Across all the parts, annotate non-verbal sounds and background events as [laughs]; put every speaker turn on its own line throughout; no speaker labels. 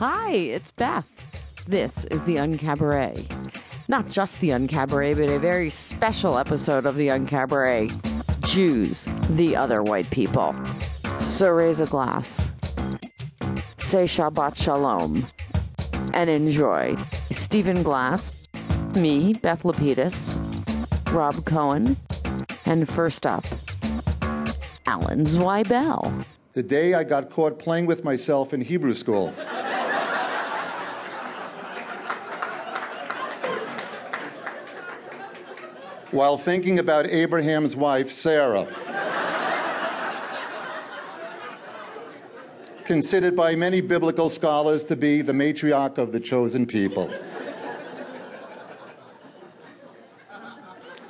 Hi, it's Beth. This is the Uncabaret. Not just the Uncabaret, but a very special episode of the Uncabaret. Jews, the other white people. So raise a glass. Say Shabbat Shalom. And enjoy. Stephen Glass, me, Beth Lapides, Rob Cohen, and first up, Alan Zweibel.
The day I got caught playing with myself in Hebrew school. While thinking about Abraham's wife, Sarah. Considered by many biblical scholars to be the matriarch of the chosen people.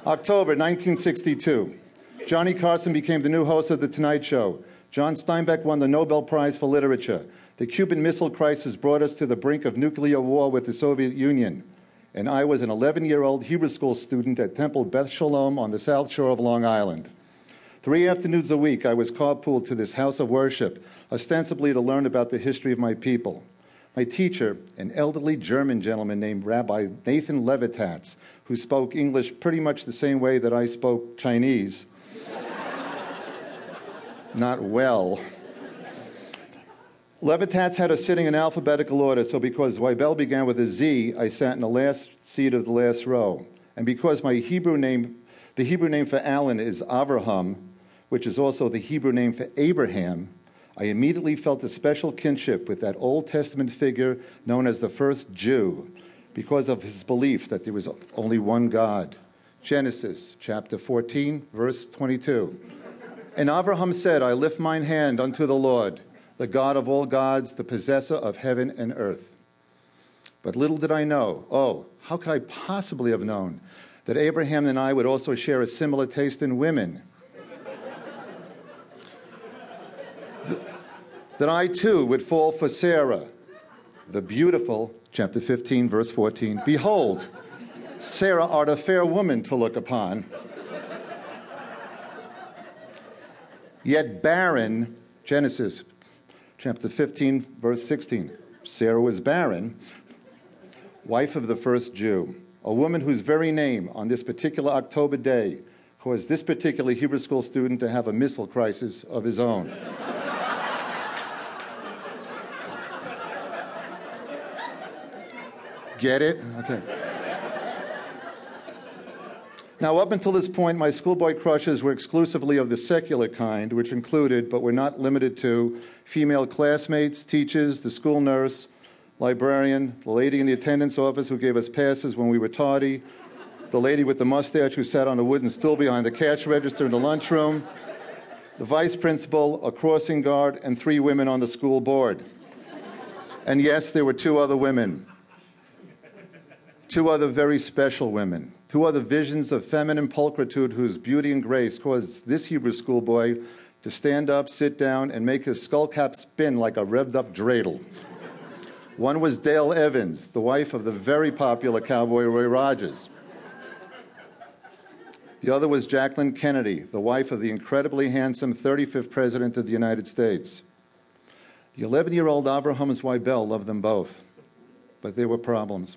October 1962. Johnny Carson became the new host of The Tonight Show. John Steinbeck won the Nobel Prize for Literature. The Cuban Missile Crisis brought us to the brink of nuclear war with the Soviet Union. And I was an 11 year old Hebrew school student at Temple Beth Shalom on the south shore of Long Island. Three afternoons a week, I was carpooled to this house of worship, ostensibly to learn about the history of my people. My teacher, an elderly German gentleman named Rabbi Nathan Levitatz, who spoke English pretty much the same way that I spoke Chinese, [laughs] not well. Levitatz had us sitting in alphabetical order, so because Zweibel began with a Z, I sat in the last seat of the last row. And because my Hebrew name, the Hebrew name for Alan is Avraham, which is also the Hebrew name for Abraham, I immediately felt a special kinship with that Old Testament figure known as the first Jew because of his belief that there was only one God. Genesis chapter 14, verse 22. And Abraham said, I lift mine hand unto the Lord, the God of all gods, the possessor of heaven and earth. But little did I know, oh, how could I possibly have known that Abraham and I would also share a similar taste in women? that I too would fall for Sarah, the beautiful, chapter 15, verse 14. Behold, Sarah art a fair woman to look upon. Yet barren, Genesis chapter 15, verse 16. Sarah was barren, wife of the first Jew, a woman whose very name on this particular October day caused this particular Hebrew school student to have a missile crisis of his own. Get it? Okay. Now, up until this point, my schoolboy crushes were exclusively of the secular kind, which included, but were not limited to, female classmates, teachers, the school nurse, librarian, the lady in the attendance office who gave us passes when we were tardy, the lady with the mustache who sat on a wooden stool behind the cash register in the lunchroom, the vice principal, a crossing guard, and three women on the school board. And yes, there were two other women two other very special women, two the visions of feminine pulchritude whose beauty and grace caused this Hebrew schoolboy to stand up, sit down, and make his skullcap spin like a revved up dreidel. One was Dale Evans, the wife of the very popular cowboy Roy Rogers. The other was Jacqueline Kennedy, the wife of the incredibly handsome 35th President of the United States. The 11 year old Avraham Zweibel loved them both, but there were problems.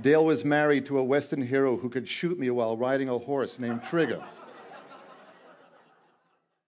Dale was married to a Western hero who could shoot me while riding a horse named Trigger.